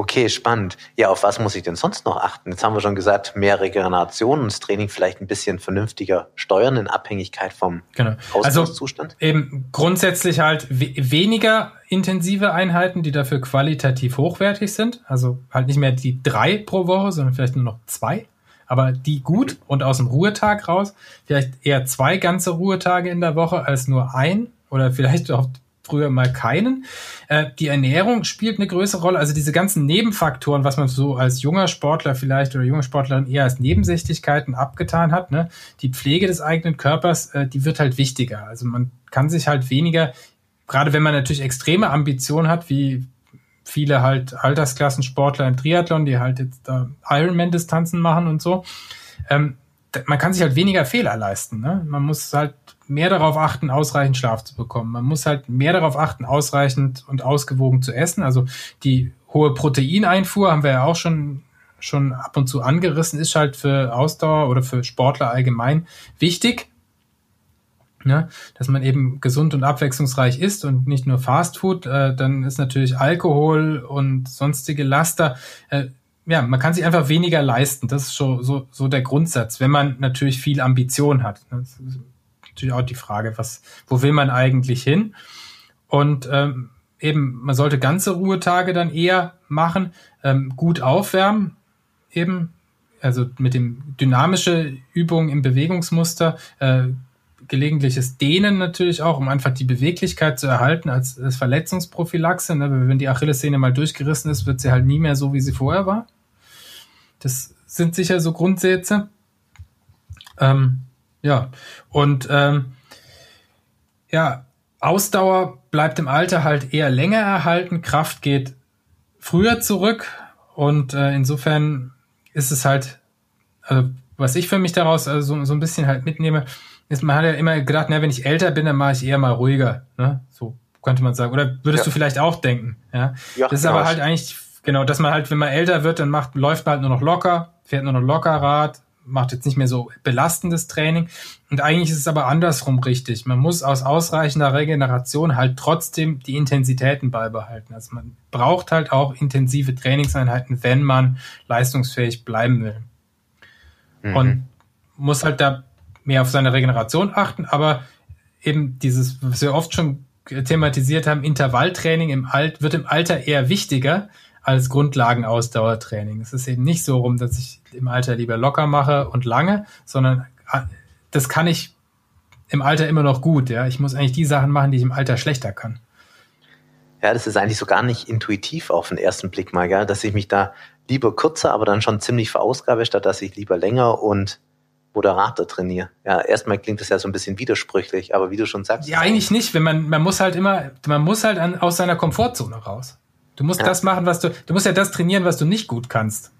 Okay, spannend. Ja, auf was muss ich denn sonst noch achten? Jetzt haben wir schon gesagt, mehr Regeneration und das Training vielleicht ein bisschen vernünftiger steuern in Abhängigkeit vom genau. Ausgangszustand. Also eben grundsätzlich halt weniger intensive Einheiten, die dafür qualitativ hochwertig sind. Also halt nicht mehr die drei pro Woche, sondern vielleicht nur noch zwei. Aber die gut und aus dem Ruhetag raus. Vielleicht eher zwei ganze Ruhetage in der Woche als nur ein oder vielleicht auch früher mal keinen. Äh, die Ernährung spielt eine größere Rolle. Also diese ganzen Nebenfaktoren, was man so als junger Sportler vielleicht oder junge Sportlerin eher als Nebensächlichkeiten abgetan hat, ne? die Pflege des eigenen Körpers, äh, die wird halt wichtiger. Also man kann sich halt weniger, gerade wenn man natürlich extreme Ambitionen hat, wie viele halt Altersklassensportler im Triathlon, die halt jetzt äh, Ironman-Distanzen machen und so, ähm, man kann sich halt weniger Fehler leisten. Ne? Man muss halt mehr darauf achten, ausreichend Schlaf zu bekommen. Man muss halt mehr darauf achten, ausreichend und ausgewogen zu essen. Also die hohe Proteineinfuhr haben wir ja auch schon schon ab und zu angerissen, ist halt für Ausdauer oder für Sportler allgemein wichtig. Ne, dass man eben gesund und abwechslungsreich isst und nicht nur Fastfood, äh, dann ist natürlich Alkohol und sonstige Laster äh, ja, man kann sich einfach weniger leisten. Das ist so, so, so der Grundsatz, wenn man natürlich viel Ambition hat. Das ist natürlich auch die Frage, was, wo will man eigentlich hin? Und ähm, eben, man sollte ganze Ruhetage dann eher machen, ähm, gut aufwärmen, eben, also mit dem dynamische Übungen im Bewegungsmuster, äh, gelegentliches Dehnen natürlich auch, um einfach die Beweglichkeit zu erhalten als, als Verletzungsprophylaxe. Ne? Wenn die Achillessehne mal durchgerissen ist, wird sie halt nie mehr so, wie sie vorher war. Das sind sicher so Grundsätze. Ähm, ja, und ähm, ja, Ausdauer bleibt im Alter halt eher länger erhalten, Kraft geht früher zurück und äh, insofern ist es halt, also was ich für mich daraus also so, so ein bisschen halt mitnehme, ist, man hat ja immer gedacht, na, wenn ich älter bin, dann mache ich eher mal ruhiger, ne? So könnte man sagen. Oder würdest ja. du vielleicht auch denken, ja? ja das ist aber halt eigentlich Genau, dass man halt, wenn man älter wird, dann macht, läuft man halt nur noch locker, fährt nur noch locker Rad, macht jetzt nicht mehr so belastendes Training. Und eigentlich ist es aber andersrum richtig. Man muss aus ausreichender Regeneration halt trotzdem die Intensitäten beibehalten. Also man braucht halt auch intensive Trainingseinheiten, wenn man leistungsfähig bleiben will. Mhm. Und muss halt da mehr auf seine Regeneration achten, aber eben dieses, was wir oft schon thematisiert haben, Intervalltraining im Alt, wird im Alter eher wichtiger, als Grundlagenausdauertraining. Es ist eben nicht so rum, dass ich im Alter lieber locker mache und lange, sondern äh, das kann ich im Alter immer noch gut. Ja, ich muss eigentlich die Sachen machen, die ich im Alter schlechter kann. Ja, das ist eigentlich so gar nicht intuitiv auf den ersten Blick mal, gell? dass ich mich da lieber kürzer, aber dann schon ziemlich verausgabe, statt dass ich lieber länger und moderater trainiere. Ja, erstmal klingt das ja so ein bisschen widersprüchlich, aber wie du schon sagst. Ja, eigentlich nicht, wenn man, man muss halt immer, man muss halt an, aus seiner Komfortzone raus. Du musst ja. das machen, was du, du musst ja das trainieren, was du nicht gut kannst.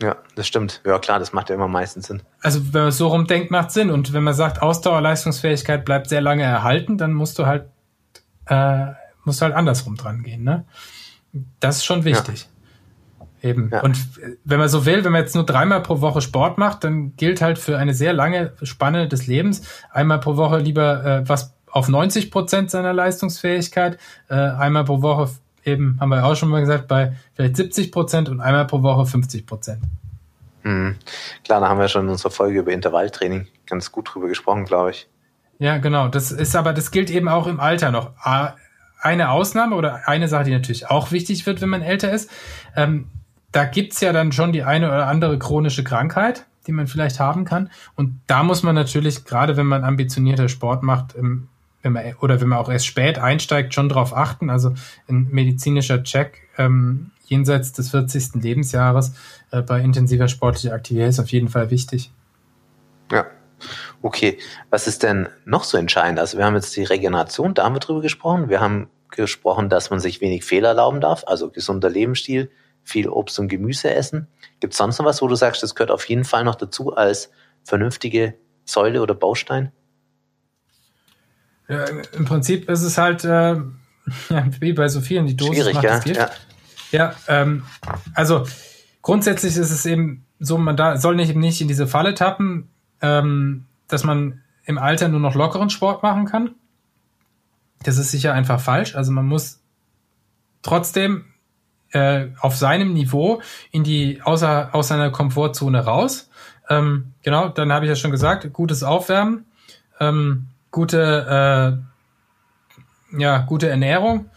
Ja, das stimmt. Ja, klar, das macht ja immer meistens Sinn. Also, wenn man so rumdenkt, macht Sinn. Und wenn man sagt, Ausdauer, Leistungsfähigkeit bleibt sehr lange erhalten, dann musst du halt, äh, musst du halt andersrum dran gehen, ne? Das ist schon wichtig. Ja. Eben. Ja. Und wenn man so will, wenn man jetzt nur dreimal pro Woche Sport macht, dann gilt halt für eine sehr lange Spanne des Lebens einmal pro Woche lieber äh, was auf 90 Prozent seiner Leistungsfähigkeit, äh, einmal pro Woche eben, haben wir auch schon mal gesagt, bei vielleicht 70 Prozent und einmal pro Woche 50 Prozent. Mhm. Klar, da haben wir schon in unserer Folge über Intervalltraining ganz gut drüber gesprochen, glaube ich. Ja, genau. Das ist aber, das gilt eben auch im Alter noch. Eine Ausnahme oder eine Sache, die natürlich auch wichtig wird, wenn man älter ist. Ähm, da gibt's ja dann schon die eine oder andere chronische Krankheit, die man vielleicht haben kann. Und da muss man natürlich, gerade wenn man ambitionierter Sport macht, im wenn man, oder wenn man auch erst spät einsteigt, schon darauf achten. Also ein medizinischer Check ähm, jenseits des 40. Lebensjahres äh, bei intensiver sportlicher Aktivität ist auf jeden Fall wichtig. Ja. Okay, was ist denn noch so entscheidend? Also wir haben jetzt die Regeneration, da haben wir drüber gesprochen. Wir haben gesprochen, dass man sich wenig Fehler erlauben darf, also gesunder Lebensstil, viel Obst und Gemüse essen. Gibt es sonst noch was, wo du sagst, das gehört auf jeden Fall noch dazu als vernünftige Säule oder Baustein? Ja, Im Prinzip ist es halt, äh, wie bei so vielen, die Dosis Schwierig, macht ja, Gift. Ja, ja ähm, also grundsätzlich ist es eben so, man da soll nicht, nicht in diese Falle tappen, ähm, dass man im Alter nur noch lockeren Sport machen kann. Das ist sicher einfach falsch. Also man muss trotzdem äh, auf seinem Niveau in die außer aus seiner Komfortzone raus. Ähm, genau, dann habe ich ja schon gesagt, gutes Aufwärmen. Ähm, gute, äh, ja, gute Ernährung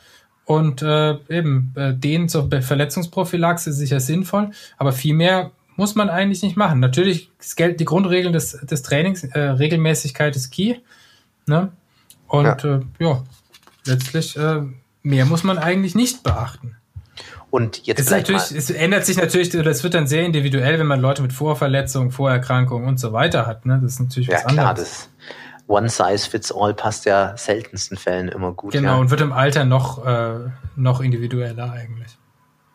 und äh, eben äh, den zur Verletzungsprophylaxe sicher sinnvoll, aber viel mehr muss man eigentlich nicht machen. Natürlich gilt die Grundregeln des, des Trainings, äh, Regelmäßigkeit ist key. Ne? Und ja, äh, ja letztlich äh, mehr muss man eigentlich nicht beachten. Und jetzt es, natürlich, es ändert sich natürlich, das wird dann sehr individuell, wenn man Leute mit Vorverletzungen, Vorerkrankungen und so weiter hat. Ne? Das ist natürlich ja, was klar, anderes. Das One Size Fits All passt ja seltensten Fällen immer gut. Genau, ja. und wird im Alter noch, äh, noch individueller eigentlich.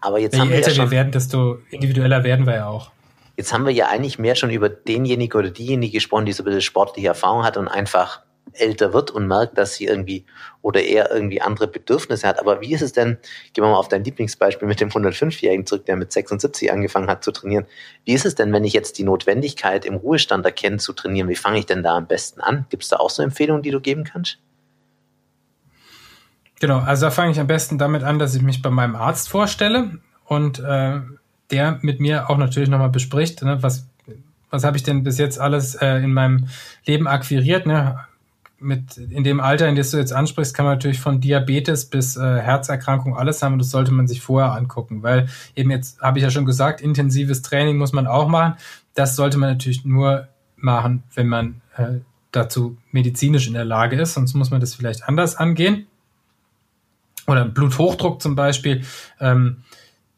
Aber jetzt Je haben wir älter ja schon, wir werden, desto individueller werden wir ja auch. Jetzt haben wir ja eigentlich mehr schon über denjenigen oder diejenige gesprochen, die so ein bisschen sportliche Erfahrung hat und einfach älter wird und merkt, dass sie irgendwie oder er irgendwie andere Bedürfnisse hat. Aber wie ist es denn, gehen wir mal auf dein Lieblingsbeispiel mit dem 105-Jährigen zurück, der mit 76 angefangen hat zu trainieren. Wie ist es denn, wenn ich jetzt die Notwendigkeit im Ruhestand erkenne zu trainieren? Wie fange ich denn da am besten an? Gibt es da auch so Empfehlungen, die du geben kannst? Genau, also da fange ich am besten damit an, dass ich mich bei meinem Arzt vorstelle und äh, der mit mir auch natürlich nochmal bespricht, ne, was, was habe ich denn bis jetzt alles äh, in meinem Leben akquiriert, ne? Mit in dem Alter, in das du jetzt ansprichst, kann man natürlich von Diabetes bis äh, Herzerkrankung alles haben und das sollte man sich vorher angucken, weil eben jetzt habe ich ja schon gesagt, intensives Training muss man auch machen. Das sollte man natürlich nur machen, wenn man äh, dazu medizinisch in der Lage ist, sonst muss man das vielleicht anders angehen. Oder Bluthochdruck zum Beispiel, ähm,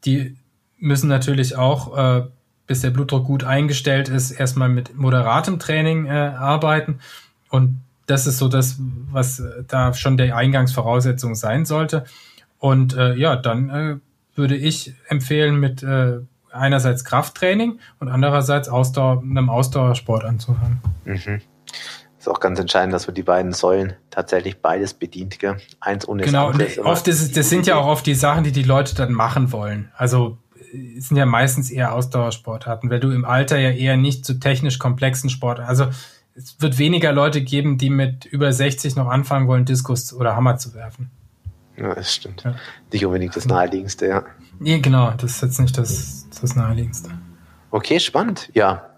die müssen natürlich auch, äh, bis der Blutdruck gut eingestellt ist, erstmal mit moderatem Training äh, arbeiten. Und das ist so das, was da schon der Eingangsvoraussetzung sein sollte. Und äh, ja, dann äh, würde ich empfehlen, mit äh, einerseits Krafttraining und andererseits Ausdauer, einem Ausdauersport anzufangen. Mhm. Ist auch ganz entscheidend, dass wir die beiden Säulen tatsächlich beides bedient, gell? Eins ohne Genau, und oft ist, das sind ja auch oft die Sachen, die die Leute dann machen wollen. Also es sind ja meistens eher Ausdauersportarten, weil du im Alter ja eher nicht zu technisch komplexen Sport, also es wird weniger Leute geben, die mit über 60 noch anfangen wollen, Diskus oder Hammer zu werfen. Ja, das stimmt. Ja. Nicht unbedingt das Naheliegendste, ja. Nee, genau, das ist jetzt nicht das, das Naheliegendste. Okay, spannend. Ja,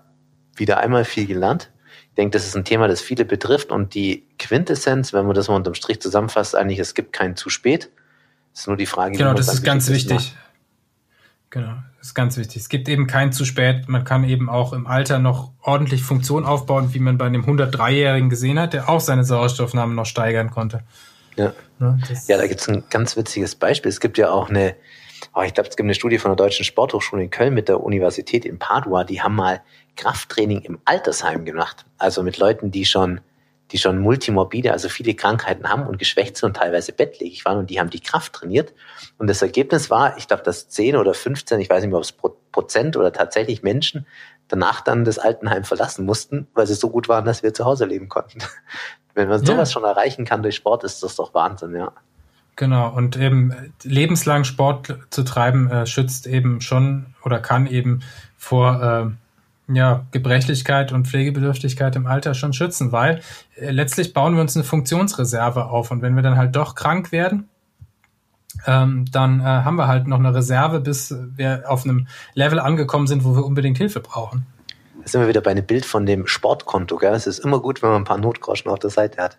wieder einmal viel gelernt. Ich denke, das ist ein Thema, das viele betrifft und die Quintessenz, wenn man das mal unterm Strich zusammenfasst, eigentlich, es gibt kein zu spät. Es ist nur die Frage, genau, das ist ganz wichtig. Macht. Genau, das ist ganz wichtig. Es gibt eben kein zu spät. Man kann eben auch im Alter noch ordentlich Funktion aufbauen, wie man bei einem 103-Jährigen gesehen hat, der auch seine Sauerstoffnahme noch steigern konnte. Ja, ne, ja da gibt es ein ganz witziges Beispiel. Es gibt ja auch eine, oh, ich glaube, es gibt eine Studie von der Deutschen Sporthochschule in Köln mit der Universität in Padua, die haben mal Krafttraining im Altersheim gemacht. Also mit Leuten, die schon die schon multimorbide, also viele Krankheiten haben und geschwächt sind und teilweise bettlägerig waren und die haben die Kraft trainiert. Und das Ergebnis war, ich glaube, dass 10 oder 15, ich weiß nicht mehr, ob es Prozent oder tatsächlich Menschen danach dann das Altenheim verlassen mussten, weil sie so gut waren, dass wir zu Hause leben konnten. Wenn man sowas ja. schon erreichen kann durch Sport, ist das doch Wahnsinn, ja. Genau, und eben lebenslang Sport zu treiben, äh, schützt eben schon oder kann eben vor äh, ja, Gebrechlichkeit und Pflegebedürftigkeit im Alter schon schützen, weil äh, letztlich bauen wir uns eine Funktionsreserve auf und wenn wir dann halt doch krank werden, ähm, dann äh, haben wir halt noch eine Reserve, bis wir auf einem Level angekommen sind, wo wir unbedingt Hilfe brauchen. Da sind wir wieder bei einem Bild von dem Sportkonto. Gell? Es ist immer gut, wenn man ein paar Notgroschen auf der Seite hat.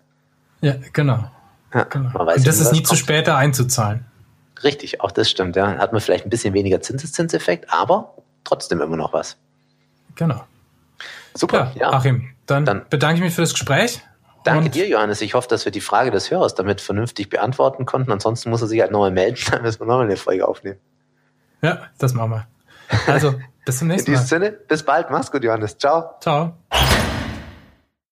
Ja, genau. Ja, genau. und das ist nie zu spät, einzuzahlen. Richtig, auch das stimmt. Ja. Hat man vielleicht ein bisschen weniger Zinseszinseffekt, aber trotzdem immer noch was. Genau. Super. Ja, ja. Achim, dann, dann, bedanke ich mich für das Gespräch. Danke dir, Johannes. Ich hoffe, dass wir die Frage des Hörers damit vernünftig beantworten konnten. Ansonsten muss er sich halt nochmal melden, dann müssen wir nochmal eine Folge aufnehmen. Ja, das machen wir. Also, bis zum nächsten Mal. In diesem Sinne, bis bald. Mach's gut, Johannes. Ciao. Ciao.